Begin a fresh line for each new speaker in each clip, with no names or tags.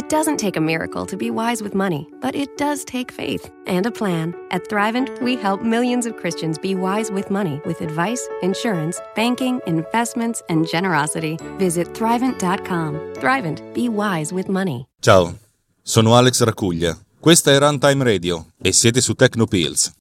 It doesn't take a miracle to be wise with money, but it does take faith and a plan. At Thrivent, we help millions of Christians be wise with money with advice, insurance, banking, investments, and generosity. Visit Thrivent.com. Thrivent, be wise with money.
Ciao, sono Alex Racuglia. Questa è Runtime Radio e siete su Tecnopills.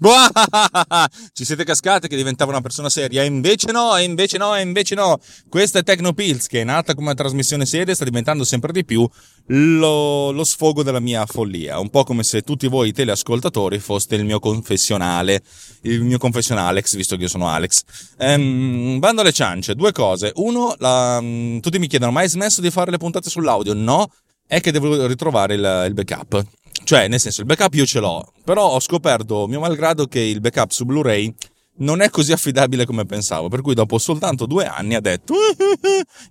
Ci siete cascate che diventava una persona seria? E invece no, e invece no, e invece no. Questa è Tecnopills, che è nata come una trasmissione seria e sta diventando sempre di più lo, lo, sfogo della mia follia. Un po' come se tutti voi teleascoltatori foste il mio confessionale, il mio confessionalex, visto che io sono Alex. Ehm, bando alle ciance, due cose. Uno, la, tutti mi chiedono, ma hai smesso di fare le puntate sull'audio? No, è che devo ritrovare il, il backup. Cioè, nel senso, il backup io ce l'ho, però ho scoperto, mio malgrado, che il backup su Blu-ray non è così affidabile come pensavo. Per cui dopo soltanto due anni ha detto: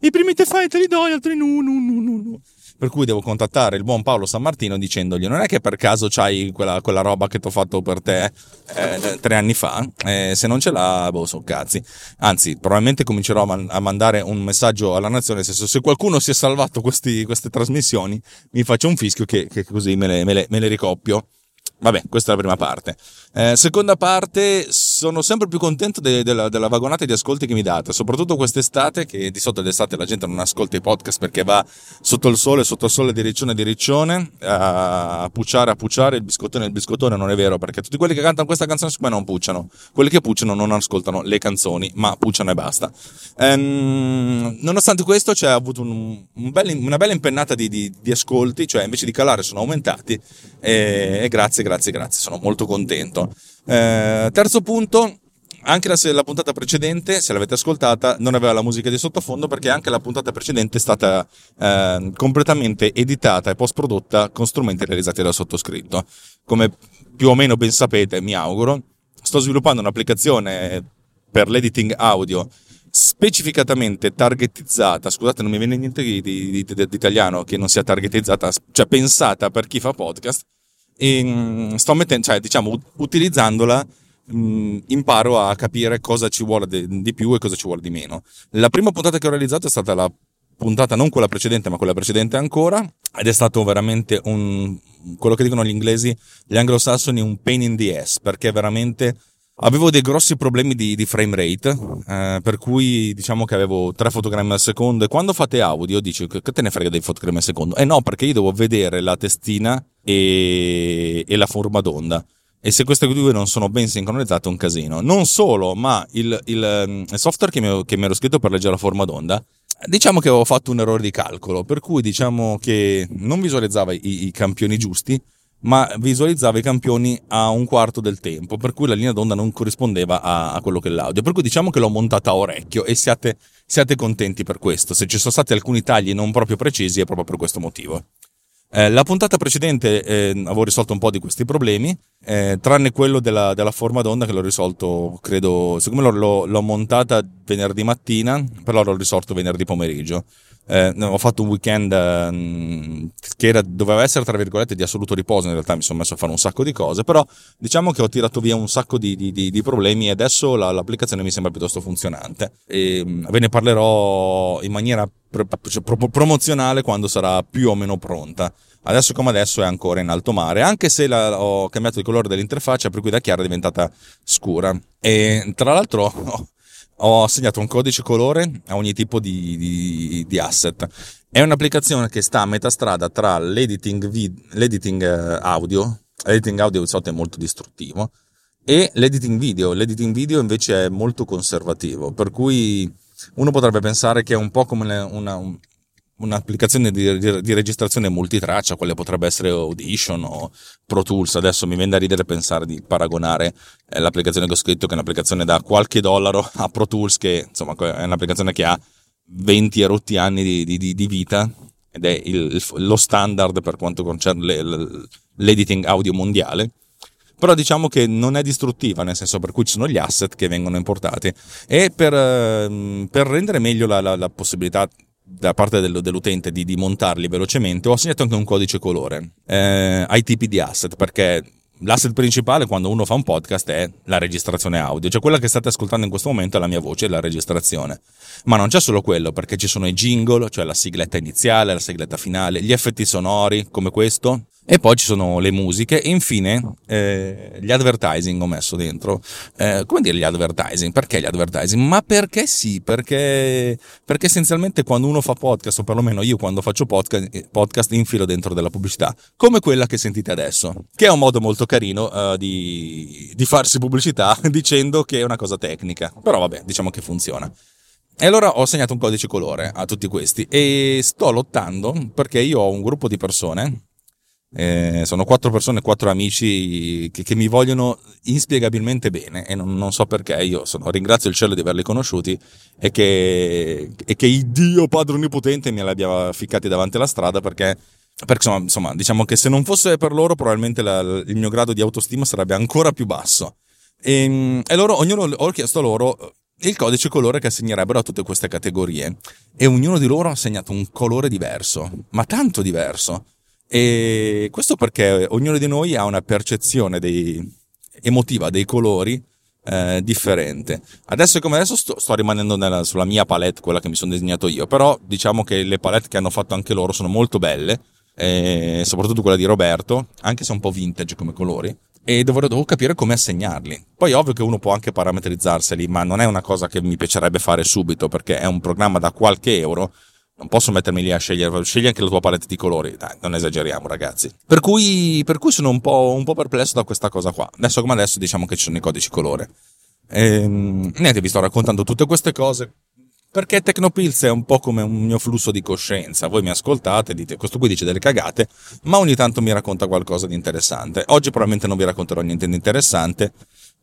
I primi te fai te li do, gli altri no, no, no, no per cui devo contattare il buon Paolo San Martino dicendogli non è che per caso c'hai quella, quella roba che ti ho fatto per te eh, tre anni fa, eh, se non ce l'ha, boh, sono cazzi. Anzi, probabilmente comincerò a, man- a, mandare un messaggio alla nazione, nel senso se qualcuno si è salvato questi, queste trasmissioni, mi faccio un fischio che, che così me le, me, le, me le ricoppio. Vabbè, questa è la prima parte. Eh, seconda parte, sono sempre più contento de- de- della vagonata di ascolti che mi date, soprattutto quest'estate, che di solito d'estate la gente non ascolta i podcast perché va sotto il sole, sotto il sole di riccione di riccione, a pucciare, a pucciare, il biscottone, il biscottone, non è vero, perché tutti quelli che cantano questa canzone siccome non pucciano, quelli che pucciano non ascoltano le canzoni, ma pucciano e basta. Ehm, nonostante questo c'è avuto un, un bel, una bella impennata di, di, di, ascolti, cioè invece di calare sono aumentati e, e grazie, grazie, grazie, sono molto contento. Eh, terzo punto, anche la, la, puntata precedente, se l'avete ascoltata, non aveva la musica di sottofondo perché anche la puntata precedente è stata eh, completamente editata e post-prodotta con strumenti realizzati dal sottoscritto. Come più o meno ben sapete, mi auguro, sto sviluppando un'applicazione per l'editing audio specificatamente targetizzata, scusate non mi viene niente di, di, di, di italiano che non sia targetizzata, cioè pensata per chi fa podcast, e mm, sto mettendo, cioè diciamo utilizzandola mh, mm, imparo a capire cosa ci vuole di, più e cosa ci vuole di meno. La prima puntata che ho realizzato è stata la puntata non quella precedente ma quella precedente ancora ed è stato veramente un quello che dicono gli inglesi gli anglosassoni un pain in the ass perché veramente Avevo dei grossi problemi di, di frame rate, eh, per cui diciamo che avevo 3 fotogrammi al secondo e quando fate audio dici che te ne frega dei fotogrammi al secondo? Eh no, perché io devo vedere la testina e, e la forma d'onda e se queste due non sono ben sincronizzate è un casino. Non solo, ma il, il, mm, il software che mi, che mi, ero scritto per leggere la forma d'onda, diciamo che avevo fatto un errore di calcolo, per cui diciamo che non visualizzava i, i campioni giusti ma visualizzava i campioni a un quarto del tempo, per cui la linea d'onda non corrispondeva a, a quello che è l'audio. Per cui diciamo che l'ho montata a orecchio e siate, siate contenti per questo. Se ci sono stati alcuni tagli non proprio precisi è proprio per questo motivo. Eh, la puntata precedente eh, avevo risolto un po' di questi problemi, eh, tranne quello della, della, forma d'onda che l'ho risolto, credo, siccome l'ho, l'ho montata venerdì mattina, però l'ho risolto venerdì pomeriggio. Eh, ho fatto un weekend eh, che era, doveva essere tra virgolette di assoluto riposo, in realtà mi sono messo a fare un sacco di cose, però diciamo che ho tirato via un sacco di, di, di, di problemi e adesso la, l'applicazione mi sembra piuttosto funzionante. E, mm, ve ne parlerò in maniera promozionale quando sarà più o meno pronta. Adesso come adesso è ancora in alto mare, anche se la, ho cambiato il colore dell'interfaccia, per cui da chiara è diventata scura. E tra l'altro ho assegnato un codice colore a ogni tipo di, di, di asset. È un'applicazione che sta a metà strada tra l'editing, vid- l'editing eh, audio, l'editing audio di solito è molto distruttivo, e l'editing video. L'editing video invece è molto conservativo, per cui uno potrebbe pensare che è un po' come una, un'applicazione di, di, di, registrazione multitraccia, quale potrebbe essere Audition o Pro Tools. Adesso mi viene da ridere pensare di paragonare eh, l'applicazione che ho scritto, che è un'applicazione da qualche dollaro, a Pro Tools, che insomma è un'applicazione che ha 20 erotti anni di, di vita ed è il, lo standard per quanto concerne l'editing audio mondiale. Però diciamo che non è distruttiva, nel senso per cui ci sono gli asset che vengono importati. E per, ehm, per rendere meglio la, la, la possibilità da parte dell'utente di, di, montarli velocemente, ho assegnato anche un codice colore eh, ai tipi di asset perché l'asset principale quando uno fa un podcast è la registrazione audio, cioè quella che state ascoltando in questo momento è la mia voce, è la registrazione. Ma non c'è solo quello, perché ci sono i jingle, cioè la sigletta iniziale, la sigletta finale, gli effetti sonori come questo, e poi ci sono le musiche e infine eh, gli advertising ho messo dentro. Eh, come dire gli advertising? Perché gli advertising? Ma perché sì? Perché, perché essenzialmente quando uno fa podcast, o perlomeno io quando faccio podcast, eh, podcast infilo dentro della pubblicità, come quella che sentite adesso, che è un modo molto carino uh, di, di farsi pubblicità dicendo che è una cosa tecnica. Però vabbè, diciamo che funziona. E allora ho segnato un codice colore a tutti questi e sto lottando perché io ho un gruppo di persone eh, sono quattro persone, quattro amici che, che, mi vogliono inspiegabilmente bene e non, non so perché. Io sono, ringrazio il cielo di averli conosciuti e che, e che il Dio Padre Onnipotente me li abbia ficcati davanti alla strada perché, perché insomma, diciamo che se non fosse per loro probabilmente la, il mio grado di autostima sarebbe ancora più basso. E, e loro, ognuno, ho chiesto loro il codice colore che assegnerebbero a tutte queste categorie e ognuno di loro ha assegnato un colore diverso, ma tanto diverso. E questo perché ognuno di noi ha una percezione dei, emotiva dei colori eh, differente. Adesso come adesso sto, sto rimanendo nella, sulla mia palette, quella che mi sono disegnato io, però diciamo che le palette che hanno fatto anche loro sono molto belle, eh, soprattutto quella di Roberto, anche se un po' vintage come colori, e dovrò, devo capire come assegnarli. Poi ovvio che uno può anche parametrizzarseli, ma non è una cosa che mi piacerebbe fare subito perché è un programma da qualche euro non posso mettermi lì a scegliere, scegli anche la tua palette di colori, dai, non esageriamo ragazzi. Per cui, per cui sono un po', un po', perplesso da questa cosa qua. Adesso come adesso diciamo che ci sono i codici colore. Ehm, niente, vi sto raccontando tutte queste cose perché Tecnopills è un po' come un mio flusso di coscienza. Voi mi ascoltate, dite, questo qui dice delle cagate, ma ogni tanto mi racconta qualcosa di interessante. Oggi probabilmente non vi racconterò niente di interessante,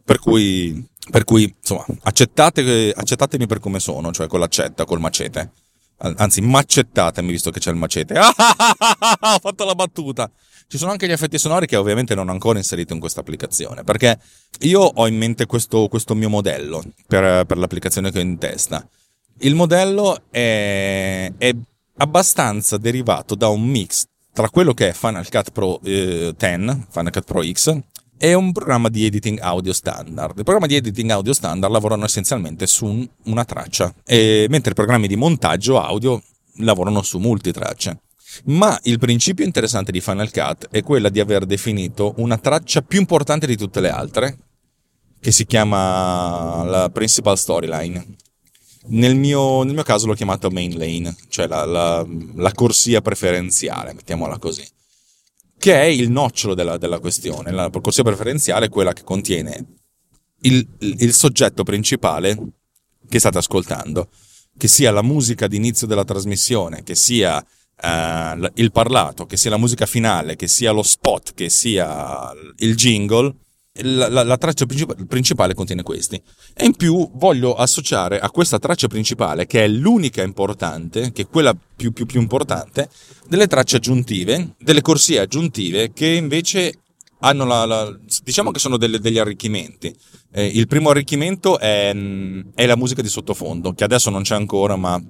per cui, per cui insomma, accettate, accettatemi per come sono, cioè con l'accetta, col macete anzi macettatemi visto che c'è il macete. ho fatto la battuta. Ci sono anche gli effetti sonori che ovviamente non ho ancora inserito in questa applicazione, perché io ho in mente questo, questo mio modello per, per, l'applicazione che ho in testa. Il modello è, è, abbastanza derivato da un mix tra quello che è Final Cut Pro eh, 10, Final Cut Pro X, è un programma di editing audio standard. I programmi di editing audio standard lavorano essenzialmente su un, una traccia, mentre i programmi di montaggio audio lavorano su multitracce. Ma il principio interessante di Final Cut è quella di aver definito una traccia più importante di tutte le altre, che si chiama la principal storyline. Nel mio, nel mio caso l'ho chiamata main lane, cioè la, la, la corsia preferenziale, mettiamola così che è il nocciolo della, della questione. La corsia preferenziale è quella che contiene il, il soggetto principale che state ascoltando, che sia la musica d'inizio della trasmissione, che sia uh, il parlato, che sia la musica finale, che sia lo spot, che sia il jingle, la, la, la, traccia principale contiene questi. E in più voglio associare a questa traccia principale, che è l'unica importante, che è quella più, più, più importante, delle tracce aggiuntive, delle corsie aggiuntive che invece hanno la, la diciamo che sono delle, degli arricchimenti. Eh, il primo arricchimento è, è la musica di sottofondo, che adesso non c'è ancora, ma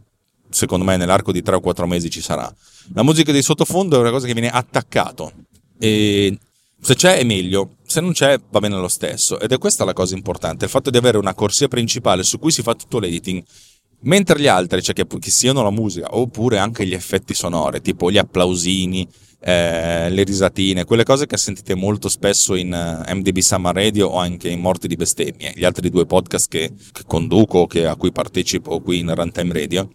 secondo me nell'arco di 3 o 4 mesi ci sarà. La musica di sottofondo è una cosa che viene attaccato e se c'è è meglio, se non c'è va bene lo stesso. Ed è questa la cosa importante, il fatto di avere una corsia principale su cui si fa tutto l'editing. Mentre gli altri, cioè che, che siano la musica, oppure anche gli effetti sonori, tipo gli applausini, eh, le risatine, quelle cose che sentite molto spesso in uh, eh, MDB Summer Radio o anche in Morti di Bestemmie, gli altri due podcast che, che conduco, che, a cui partecipo qui in Runtime Radio,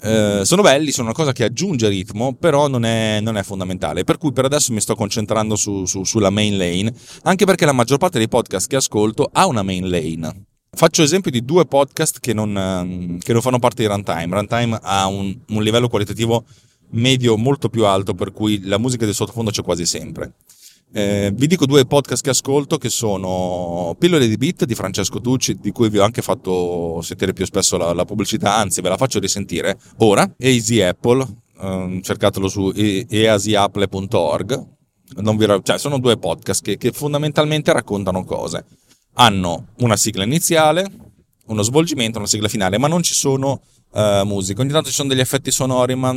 eh, sono belli, sono una cosa che aggiunge ritmo, però non è, non è fondamentale. Per cui per adesso mi sto concentrando su, su, sulla main lane, anche perché la maggior parte dei podcast che ascolto ha una main lane. Faccio esempio di due podcast che non, ehm, che non fanno parte di Runtime. Runtime ha un, un livello qualitativo medio molto più alto, per cui la musica del sottofondo c'è quasi sempre. Eh, vi dico due podcast che ascolto che sono Pillole di Beat di Francesco Tucci, di cui vi ho anche fatto sentire più spesso la, la pubblicità, anzi ve la faccio risentire ora. Easy Apple, ehm, cercatelo su easyapple.org. Vi, cioè, sono due podcast che, che fondamentalmente raccontano cose. Hanno una sigla iniziale, uno svolgimento, una sigla finale, ma non ci sono uh, musica. Ogni tanto ci sono degli effetti sonori, ma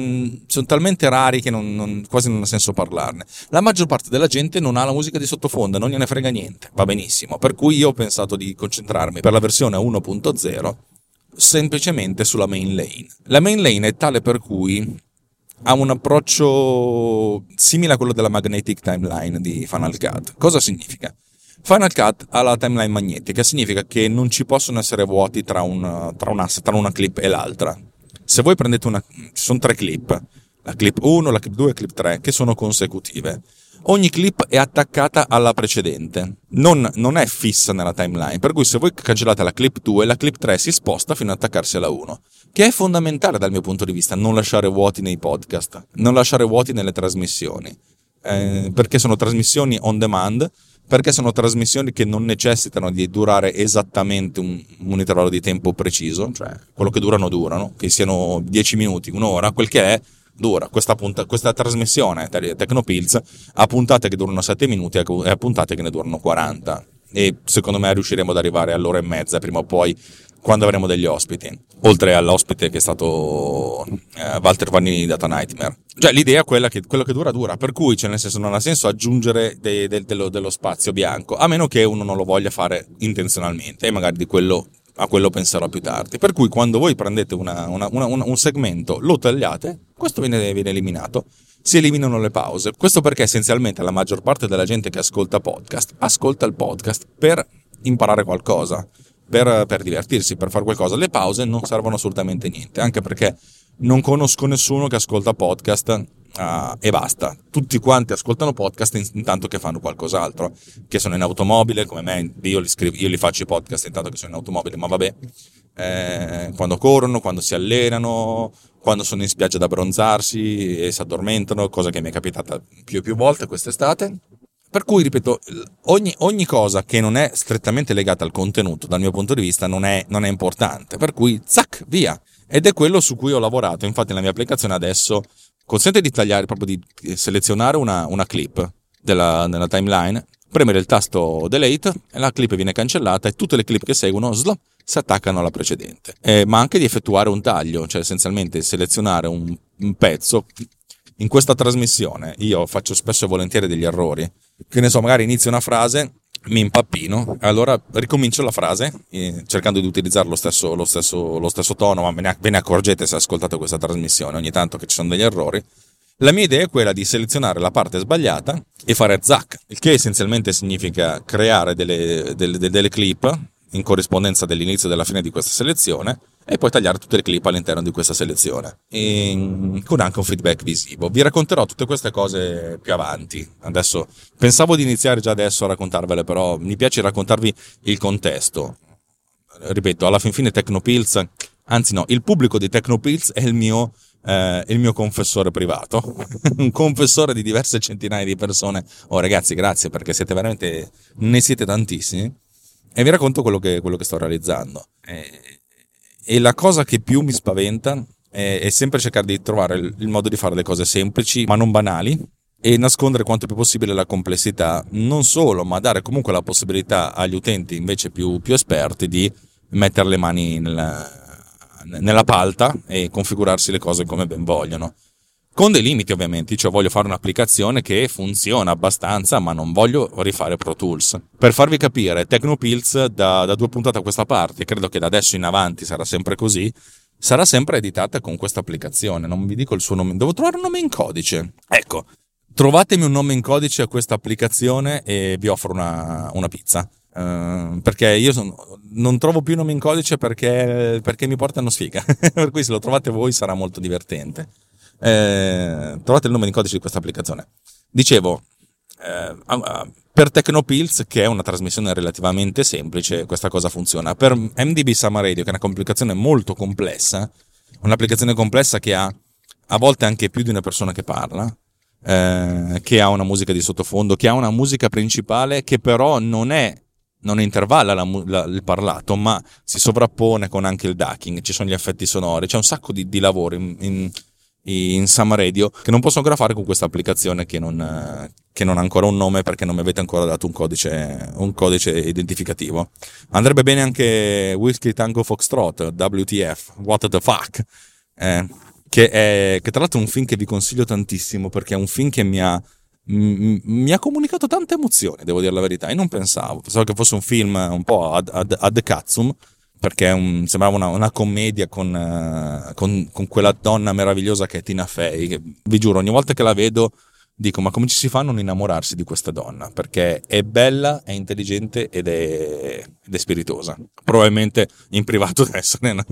sono talmente rari che non, non, quasi non ha senso parlarne. La maggior parte della gente non ha la musica di sottofondo, non gliene frega niente, va benissimo. Per cui io ho pensato di concentrarmi per la versione 1.0 semplicemente sulla main lane. La main lane è tale per cui ha un approccio simile a quello della magnetic timeline di Final Cut. Cosa significa? Final Cut ha la timeline magnetica, significa che non ci possono essere vuoti tra, un, tra, un asset, tra una clip e l'altra. Se voi prendete una... ci sono tre clip, la clip 1, la clip 2 e la clip 3, che sono consecutive. Ogni clip è attaccata alla precedente, non, non, è fissa nella timeline, per cui se voi cancellate la clip 2, la clip 3 si sposta fino ad attaccarsi alla 1, che è fondamentale dal mio punto di vista, non lasciare vuoti nei podcast, non lasciare vuoti nelle trasmissioni, eh, perché sono trasmissioni on demand, perché sono trasmissioni che non necessitano di durare esattamente un, un intervallo di tempo preciso, cioè quello che durano durano, che siano 10 minuti, un'ora, quel che è, dura. Questa, punta, questa trasmissione Tecnopills ha puntate che durano 7 minuti e a puntate che ne durano 40. E secondo me riusciremo ad arrivare all'ora e mezza prima o poi quando avremo degli ospiti, oltre all'ospite che è stato eh, Walter Vanini Data Nightmare. Cioè l'idea è quella che quello che dura dura, per cui cioè, nel senso non ha senso aggiungere de, de, dello, dello, spazio bianco, a meno che uno non lo voglia fare intenzionalmente e magari di quello a quello penserò più tardi. Per cui quando voi prendete una, una, una, un segmento, lo tagliate, questo viene, viene eliminato si eliminano le pause. Questo perché essenzialmente la maggior parte della gente che ascolta podcast ascolta il podcast per imparare qualcosa per, per divertirsi, per fare qualcosa. Le pause non servono assolutamente a niente, anche perché non conosco nessuno che ascolta podcast Uh, e basta. Tutti quanti ascoltano podcast intanto che fanno qualcos'altro, che sono in automobile, come me, io li, scrivo, io li faccio i podcast intanto che sono in automobile, ma vabbè, eh, quando corrono, quando si allenano, quando sono in spiaggia ad abbronzarsi e si addormentano, cosa che mi è capitata più e più volte quest'estate. Per cui, ripeto, ogni, ogni, cosa che non è strettamente legata al contenuto, dal mio punto di vista, non è, non è, importante. Per cui, zac, via. Ed è quello su cui ho lavorato. Infatti, la mia applicazione adesso consente di tagliare, proprio di selezionare una, una clip della, nella timeline, premere il tasto delete la clip viene cancellata e tutte le clip che seguono sl, si attaccano alla precedente. Eh, ma anche di effettuare un taglio, cioè essenzialmente selezionare un, un pezzo. In questa trasmissione io faccio spesso e volentieri degli errori che ne so, magari inizio una frase, mi impappino, allora ricomincio la frase eh, cercando di utilizzare lo stesso, lo stesso, lo stesso tono, ma ve ne, accorgete se ascoltate questa trasmissione ogni tanto che ci sono degli errori. La mia idea è quella di selezionare la parte sbagliata e fare zac, il che essenzialmente significa creare delle, delle, delle clip in corrispondenza dell'inizio e della fine di questa selezione e poi tagliare tutte le clip all'interno di questa selezione e, con anche un feedback visivo. Vi racconterò tutte queste cose più avanti. Adesso pensavo di iniziare già adesso a raccontarvele, però mi piace raccontarvi il contesto. Ripeto, alla fin fine Tecnopills, anzi no, il pubblico di Tecnopills è il mio eh, il mio confessore privato, un confessore di diverse centinaia di persone. Oh ragazzi, grazie perché siete veramente, ne siete tantissimi. E vi racconto quello che, quello che sto realizzando. E, e la cosa che più mi spaventa è, è sempre cercare di trovare il, il modo di fare le cose semplici, ma non banali, e nascondere quanto più possibile la complessità, non solo, ma dare comunque la possibilità agli utenti invece più, più esperti di mettere le mani nella, nella palta e configurarsi le cose come ben vogliono con dei limiti ovviamente, cioè voglio fare un'applicazione che funziona abbastanza, ma non voglio rifare Pro Tools. Per farvi capire, Tecnopills da, da due puntate a questa parte, credo che da adesso in avanti sarà sempre così, sarà sempre editata con questa applicazione. Non vi dico il suo nome, devo trovare un nome in codice. Ecco, trovatemi un nome in codice a questa applicazione e vi offro una, una pizza. Uh, perché io son, non trovo più nomi in codice perché, perché mi portano sfiga. per cui se lo trovate voi sarà molto divertente. Eh, trovate il nome in codice di questa applicazione. Dicevo, eh, per Tecnopills, che è una trasmissione relativamente semplice, questa cosa funziona. Per MDB Summer Radio, che è una complicazione molto complessa, un'applicazione complessa che ha a volte anche più di una persona che parla, eh, che ha una musica di sottofondo, che ha una musica principale che però non è non intervalla la, la, il parlato, ma si sovrappone con anche il ducking, ci sono gli effetti sonori, c'è un sacco di, di lavoro in, in, in Summer Radio che non posso ancora fare con questa applicazione che non, che non, ha ancora un nome perché non mi avete ancora dato un codice, un codice identificativo. Andrebbe bene anche Whiskey Tango Foxtrot, WTF, What the fuck, eh, che, è, che tra l'altro è un film che vi consiglio tantissimo perché è un film che mi ha mi ha comunicato tante emozioni, devo dire la verità, e non pensavo, pensavo che fosse un film un po' ad, ad, ad cazzum, perché un, sembrava una, una commedia con, uh, con, con, quella donna meravigliosa che è Tina Fey, che, vi giuro, ogni volta che la vedo dico ma come ci si fa a non innamorarsi di questa donna? Perché è bella, è intelligente ed è, ed è spiritosa. Probabilmente in privato deve essere una,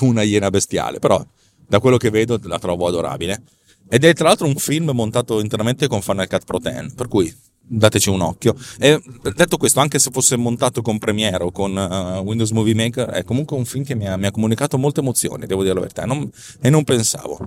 una iena bestiale, però da quello che vedo la trovo adorabile. Ed è tra l'altro un film montato interamente con Final Cut Pro 10, per cui dateci un occhio. E detto questo, anche se fosse montato con Premiere o con uh, Windows Movie Maker, è comunque un film che mi ha, mi ha comunicato molte emozioni, devo dire la verità, non, e non pensavo.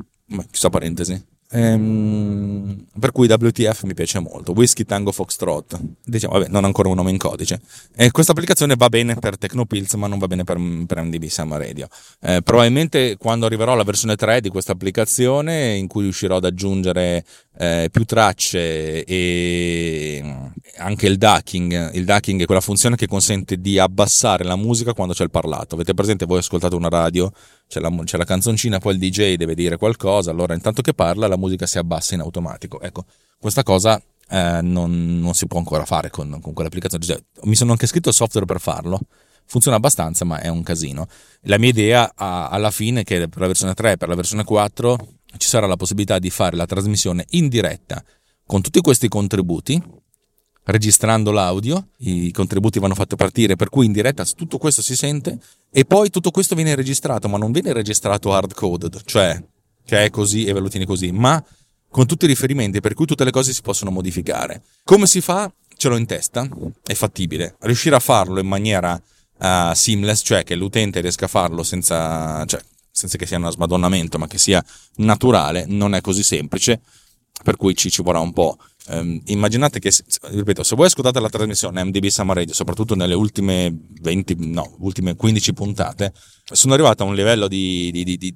Chissà parentesi. Ehm, per cui WTF mi piace molto. Whisky Tango Foxtrot. Diciamo, vabbè, non ancora un nome in codice. E questa applicazione va bene per Tecnopills, ma non va bene per, per MDB Summer Radio. Eh, probabilmente quando arriverò alla versione 3 di questa applicazione, in cui riuscirò ad aggiungere eh, più tracce e anche il ducking. Il ducking è quella funzione che consente di abbassare la musica quando c'è il parlato. Avete presente? Voi ascoltate una radio c'è la, c'è la, canzoncina, poi il DJ deve dire qualcosa, allora intanto che parla la musica si abbassa in automatico. Ecco, questa cosa eh, non, non, si può ancora fare con, con quell'applicazione. Cioè, mi sono anche scritto il software per farlo, funziona abbastanza ma è un casino. La mia idea alla fine è che per la versione 3 e per la versione 4 ci sarà la possibilità di fare la trasmissione in diretta con tutti questi contributi registrando l'audio, i contributi vanno fatti partire, per cui in diretta tutto questo si sente e poi tutto questo viene registrato, ma non viene registrato hard coded, cioè che è così e ve lo tieni così, ma con tutti i riferimenti, per cui tutte le cose si possono modificare. Come si fa? Ce l'ho in testa, è fattibile. Riuscire a farlo in maniera uh, seamless, cioè che l'utente riesca a farlo senza, cioè, senza che sia un smadonnamento, ma che sia naturale, non è così semplice, per cui ci, ci vorrà un po'. Um, immaginate che, ripeto, se voi ascoltate la trasmissione MDB Summer Radio, soprattutto nelle ultime 20, no, ultime 15 puntate, sono arrivato a un livello di, di, di, di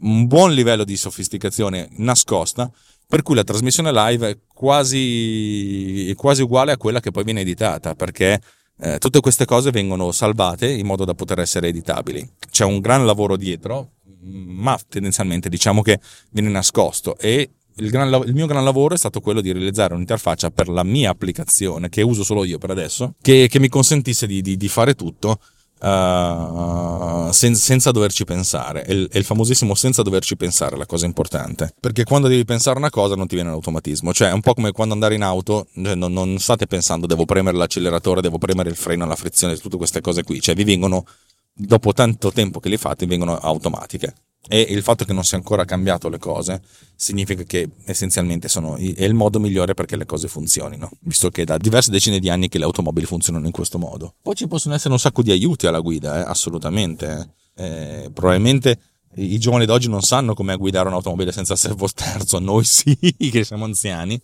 un buon livello di sofisticazione nascosta, per cui la trasmissione live è quasi, è quasi uguale a quella che poi viene editata, perché eh, tutte queste cose vengono salvate in modo da poter essere editabili. C'è un gran lavoro dietro, ma tendenzialmente diciamo che viene nascosto e il, gran, il, mio gran lavoro è stato quello di realizzare un'interfaccia per la mia applicazione, che uso solo io per adesso, che, che mi consentisse di, di, di fare tutto uh, sen, senza doverci pensare. È il, è il, famosissimo senza doverci pensare la cosa importante. Perché quando devi pensare una cosa non ti viene l'automatismo. Cioè è un po' come quando andare in auto, cioè non, non state pensando devo premere l'acceleratore, devo premere il freno, la frizione, tutte queste cose qui. Cioè vi vengono, dopo tanto tempo che li fate, vengono automatiche e il fatto che non sia ancora cambiato le cose significa che essenzialmente sono, è il modo migliore perché le cose funzionino, visto che da diverse decine di anni che le automobili funzionano in questo modo. Poi ci possono essere un sacco di aiuti alla guida, eh, assolutamente. Eh, probabilmente i giovani d'oggi non sanno come guidare un'automobile senza servo terzo, noi sì, che siamo anziani,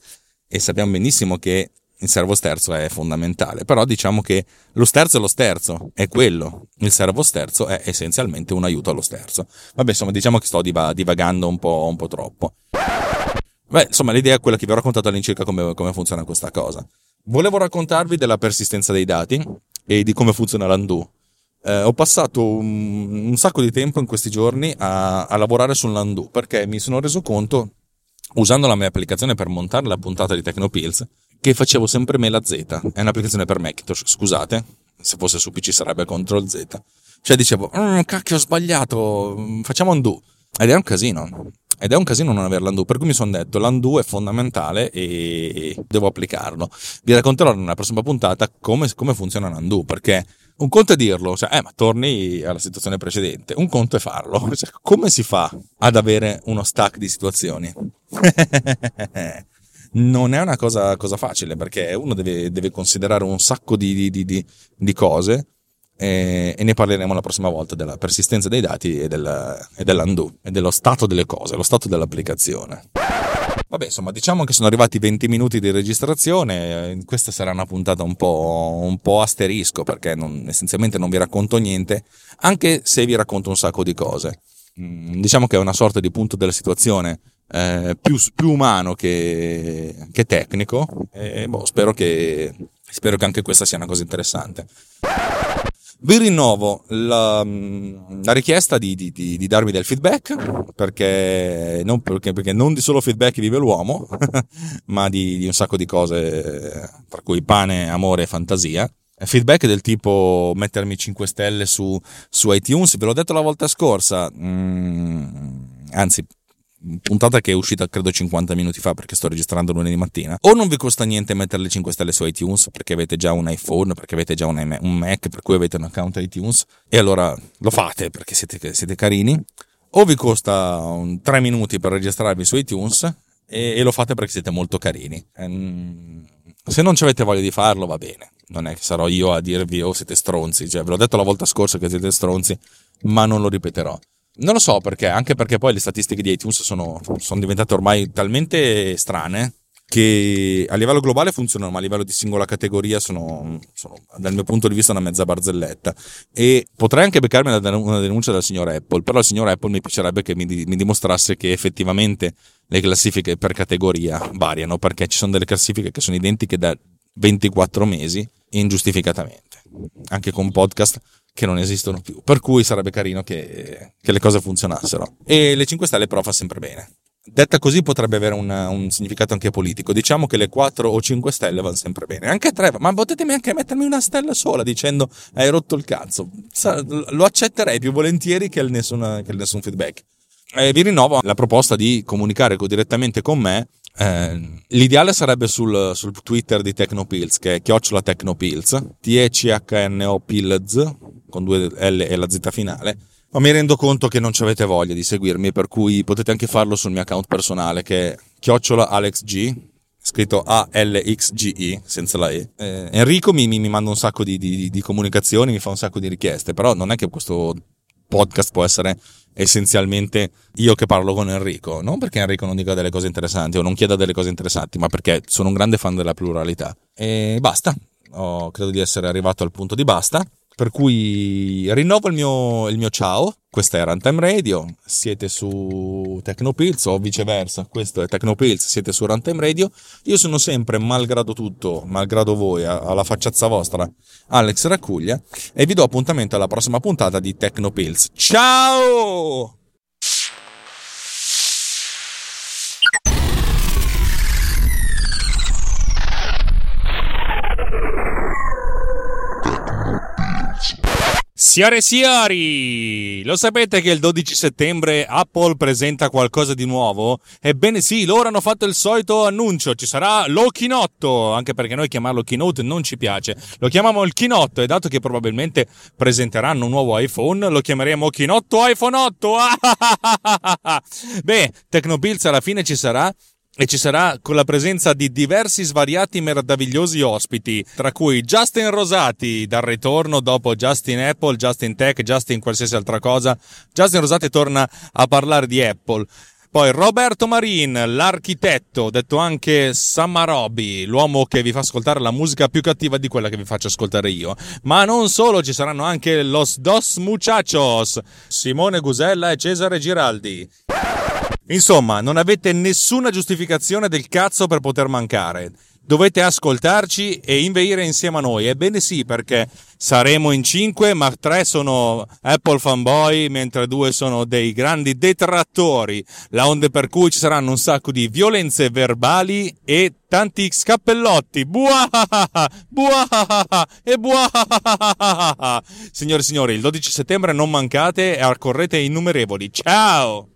e sappiamo benissimo che il servo sterzo è fondamentale, però diciamo che lo sterzo è lo sterzo, è quello, il servo sterzo è essenzialmente un aiuto allo sterzo. Vabbè, insomma, diciamo che sto divagando un po', un po troppo. Beh, insomma, l'idea è quella che vi ho raccontato all'incirca come, come funziona questa cosa. Volevo raccontarvi della persistenza dei dati e di come funziona l'undo. Eh, ho passato un, un, sacco di tempo in questi giorni a, a lavorare sull'undo perché mi sono reso conto, usando la mia applicazione per montare la puntata di Tecnopills, che facevo sempre me la Z. È un'applicazione per Macintosh, scusate, se fosse su PC sarebbe Ctrl Z. Cioè dicevo, mm, cacchio ho sbagliato, facciamo undo. Ed è un casino. Ed è un casino non avere l'undo, per cui mi sono detto l'undo è fondamentale e devo applicarlo. Vi racconterò nella prossima puntata come, come funziona l'undo, perché un conto è dirlo, cioè, eh, ma torni alla situazione precedente, un conto è farlo. Cioè, come si fa ad avere uno stack di situazioni? non è una cosa, cosa facile perché uno deve, deve, considerare un sacco di, di, di, di cose e, e, ne parleremo la prossima volta della persistenza dei dati e, del, e dell'undo e dello stato delle cose, lo stato dell'applicazione. Vabbè, insomma, diciamo che sono arrivati 20 minuti di registrazione. Questa sarà una puntata un po', un po asterisco perché non, essenzialmente non vi racconto niente, anche se vi racconto un sacco di cose. mm, diciamo che è una sorta di punto della situazione eh, più, più, umano che, che tecnico e boh, spero, che, spero che anche questa sia una cosa interessante. Vi rinnovo la, mm, la richiesta di, di, di, di, darmi del feedback, perché non, perché, perché non di solo feedback vive l'uomo, ma di, un sacco di cose, tra cui pane, amore e fantasia. Feedback del tipo mettermi 5 stelle su, su iTunes, ve l'ho detto la volta scorsa, mm, anzi puntata che è uscita credo 50 minuti fa perché sto registrando lunedì mattina, o non vi costa niente mettere le 5 stelle su iTunes perché avete già un iPhone, perché avete già un, Mac, per cui avete un account iTunes, e allora lo fate perché siete, siete carini, o vi costa 3 minuti per registrarvi su iTunes e, e lo fate perché siete molto carini. Ehm, se non ci avete voglia di farlo va bene, non è che sarò io a dirvi oh siete stronzi, cioè ve l'ho detto la volta scorsa che siete stronzi, ma non lo ripeterò. Non lo so perché, anche perché poi le statistiche di iTunes sono, sono diventate ormai talmente strane che a livello globale funzionano, ma a livello di singola categoria sono, sono, dal mio punto di vista una mezza barzelletta. E potrei anche beccarmi una denuncia dal signor Apple, però il signor Apple mi piacerebbe che mi, mi dimostrasse che effettivamente le classifiche per categoria variano, perché ci sono delle classifiche che sono identiche da 24 mesi ingiustificatamente, anche con podcast che non esistono più. Per cui sarebbe carino che, che le cose funzionassero. E le 5 stelle però fa sempre bene. Detta così potrebbe avere una, un significato anche politico. Diciamo che le 4 o 5 stelle vanno sempre bene. Anche 3, ma potete anche mettermi una stella sola dicendo hai rotto il cazzo. Lo accetterei più volentieri che il nessun, che il nessun feedback. E vi rinnovo la proposta di comunicare direttamente con me eh, l'ideale sarebbe sul, sul, Twitter di Tecnopills, che è chiocciola Tecnopills, T-E-C-H-N-O Pills, con due L e la Z finale. Ma mi rendo conto che non ci avete voglia di seguirmi, per cui potete anche farlo sul mio account personale, che è chiocciola AlexG, scritto A-L-X-G-I, senza la E. Eh, Enrico mi, mi, mi, manda un sacco di, di, di comunicazioni, mi fa un sacco di richieste, però non è che questo podcast può essere essenzialmente io che parlo con Enrico, non perché Enrico non dica delle cose interessanti o non chieda delle cose interessanti, ma perché sono un grande fan della pluralità. E basta, oh, credo di essere arrivato al punto di basta. Per cui rinnovo il mio, il mio ciao. Questa è Runtime Radio, siete su Tecnopills o viceversa, questo è Tecnopills, siete su Runtime Radio. Io sono sempre, malgrado tutto, malgrado voi, alla facciazza vostra, Alex Raccuglia e vi do appuntamento alla prossima puntata di Tecnopills. Ciao! Signore e signori, lo sapete che il 12 settembre Apple presenta qualcosa di nuovo? Ebbene sì, loro hanno fatto il solito annuncio, ci sarà lo Chinotto, anche perché noi chiamarlo Keynote non ci piace, lo chiamiamo il Chinotto e dato che probabilmente presenteranno un nuovo iPhone, lo chiameremo Chinotto iPhone 8. Beh, Tecnobills alla fine ci sarà e ci sarà con la presenza di diversi svariati meravigliosi ospiti, tra cui Justin Rosati dal ritorno dopo Justin Apple, Justin Tech, Justin qualsiasi altra cosa. Justin Rosati torna a parlare di Apple. Poi Roberto Marin, l'architetto, detto anche Samarobi, l'uomo che vi fa ascoltare la musica più cattiva di quella che vi faccio ascoltare io. Ma non solo, ci saranno anche Los Dos Muchachos, Simone Gusella e Cesare Giraldi. Insomma, non avete nessuna giustificazione del cazzo per poter mancare. Dovete ascoltarci e inveire insieme a noi. Ebbene sì, perché saremo in cinque, ma tre sono Apple fanboy, mentre due sono dei grandi detrattori. La onde per cui ci saranno un sacco di violenze verbali e tanti scappellotti. Buahaha, buahaha e buahaha. Signore e signori, il 12 settembre non mancate e accorrete innumerevoli. Ciao!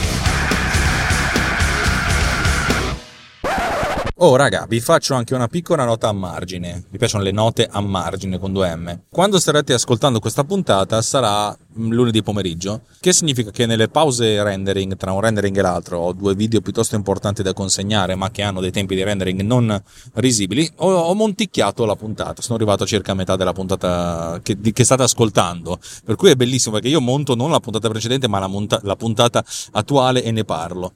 Oh raga, vi faccio anche una piccola nota a margine. Mi piacciono le note a margine con due M. Quando starete ascoltando questa puntata sarà lunedì pomeriggio, che significa che nelle pause rendering, tra un rendering e l'altro, ho due video piuttosto importanti da consegnare, ma che hanno dei tempi di rendering non risibili, ho, ho monticchiato la puntata. Sono arrivato a circa metà della puntata che, di, che state ascoltando. Per cui è bellissimo perché io monto non la puntata precedente, ma la, monta, la puntata attuale e ne parlo.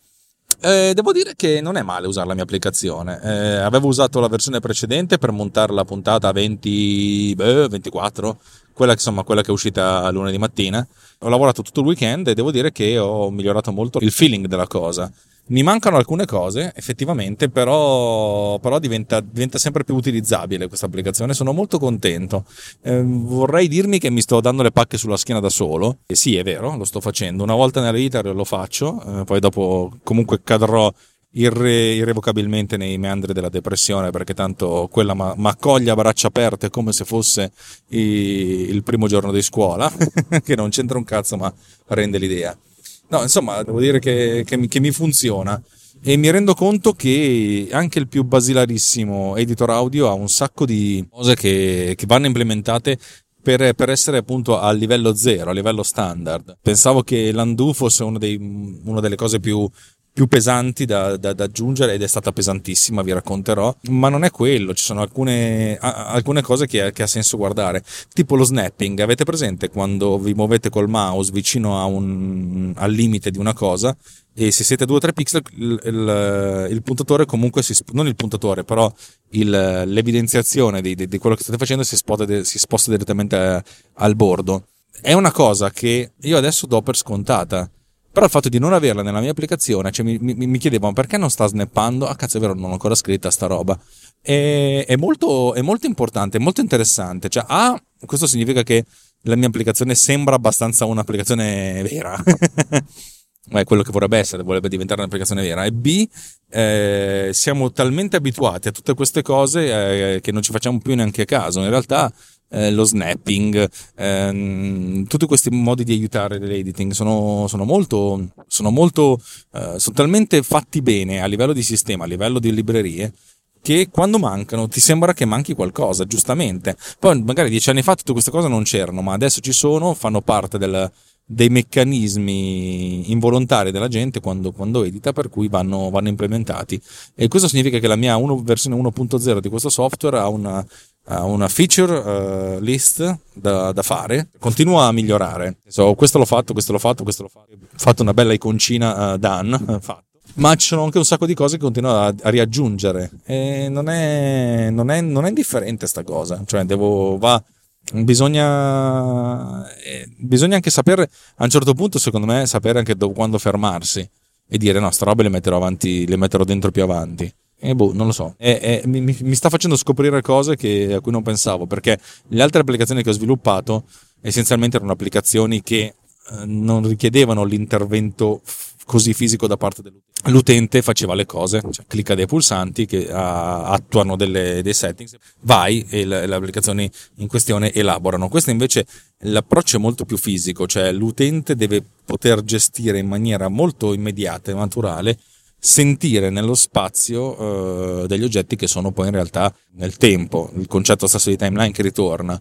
Eh, devo dire che non è male usare la mia applicazione. Eh, avevo usato la versione precedente per montare la puntata 20, beh, 24, quella, insomma, quella che è uscita lunedì mattina. Ho lavorato tutto il weekend e devo dire che ho migliorato molto il feeling della cosa. Mi mancano alcune cose, effettivamente, però, però diventa, diventa, sempre più utilizzabile questa applicazione. Sono molto contento. Eh, vorrei dirmi che mi sto dando le pacche sulla schiena da solo. E sì, è vero, lo sto facendo. Una volta nella vita lo faccio, eh, poi dopo comunque cadrò irre- irrevocabilmente nei meandri della depressione perché tanto quella mi accoglie a braccia aperte come se fosse i- il primo giorno di scuola, che non c'entra un cazzo ma rende l'idea. No, insomma, devo dire che, che, mi, che mi funziona e mi rendo conto che anche il più basilarissimo editor audio ha un sacco di cose che, che vanno implementate per, per, essere appunto a livello zero, a livello standard. Pensavo che l'undo fosse una, dei, una delle cose più, più pesanti da, da, da, aggiungere ed è stata pesantissima, vi racconterò, ma non è quello, ci sono alcune, alcune cose che, che, ha senso guardare, tipo lo snapping, avete presente quando vi muovete col mouse vicino un, al limite di una cosa e se siete 2 o 3 pixel il, il, il, puntatore comunque si, non il puntatore però il, l'evidenziazione di, di, di, quello che state facendo si sposta, si sposta direttamente al bordo. È una cosa che io adesso do per scontata però il fatto di non averla nella mia applicazione, cioè mi, mi, mi chiedevano perché non sta snappando? Ah, cazzo, è vero, non ho ancora scritta sta roba. E, è, molto, è molto importante, è molto interessante. Cioè, A, questo significa che la mia applicazione sembra abbastanza un'applicazione vera. è quello che vorrebbe essere, vorrebbe diventare un'applicazione vera. E B, eh, siamo talmente abituati a tutte queste cose eh, che non ci facciamo più neanche caso. In realtà eh, lo snapping, ehm, tutti questi modi di aiutare l'editing sono, sono molto, sono molto, eh, sono talmente fatti bene a livello di sistema, a livello di librerie, che quando mancano ti sembra che manchi qualcosa, giustamente. Poi magari dieci anni fa tutte queste cose non c'erano, ma adesso ci sono, fanno parte del, dei meccanismi involontari della gente quando, quando edita, per cui vanno, vanno, implementati. E questo significa che la mia 1, versione 1.0 di questo software ha una, una feature uh, list da, da, fare, continua a migliorare. So, questo l'ho fatto, questo l'ho fatto, questo l'ho fatto. Ho fatto una bella iconcina uh, done, fatto. Ma ci sono anche un sacco di cose che continuo a, a riaggiungere. E non è, non, è, non è indifferente sta cosa. Cioè, devo. Va, bisogna, eh, bisogna anche sapere, a un certo punto, secondo me, sapere anche do, quando fermarsi e dire no, sta roba le metterò avanti, le metterò dentro più avanti. E boh, non lo so. E, e, mi, mi, sta facendo scoprire cose che, a cui non pensavo, perché le altre applicazioni che ho sviluppato essenzialmente erano applicazioni che eh, non richiedevano l'intervento così fisico da parte dell'utente. L'utente faceva le cose, cioè clicca dei pulsanti che uh, attuano delle, dei settings, vai e le, le, applicazioni in questione elaborano. Questo invece l'approccio è molto più fisico, cioè l'utente deve poter gestire in maniera molto immediata e naturale sentire nello spazio uh, degli oggetti che sono poi in realtà nel tempo, il concetto stesso di timeline che ritorna.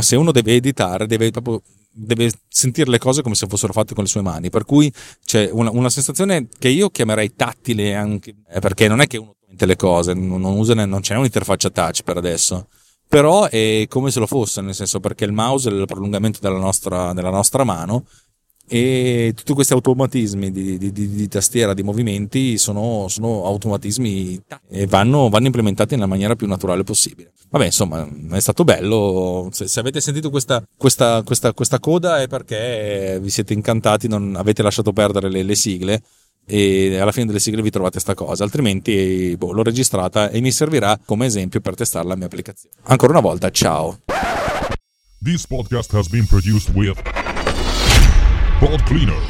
Se uno deve editare, deve proprio deve sentire le cose come se fossero fatte con le sue mani, per cui c'è una, una sensazione che io chiamerei tattile anche, eh, perché non è che uno sente le cose, non, non, usa, non c'è un'interfaccia touch per adesso, però è come se lo fosse, nel senso perché il mouse è il prolungamento della nostra, della nostra mano e tutti questi automatismi di, di, di, di tastiera, di movimenti sono, sono automatismi e vanno, vanno, implementati nella maniera più naturale possibile. Vabbè, insomma, è stato bello. Se, se avete sentito questa, questa, questa, questa, coda è perché vi siete incantati, non avete lasciato perdere le, le sigle e alla fine delle sigle vi trovate sta cosa, altrimenti boh, l'ho registrata e mi servirà come esempio per testare la mia applicazione. Ancora una volta, ciao. This podcast has been produced with Pod Cleaner.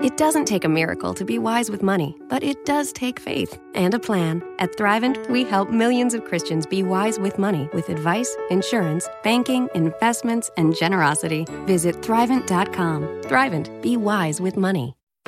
It doesn't take a miracle to be wise with money, but it does take faith and a plan. At Thrivent, we help millions of Christians be wise with money with advice, insurance, banking, investments, and generosity. Visit Thrivent.com. Thrivent, be wise with money.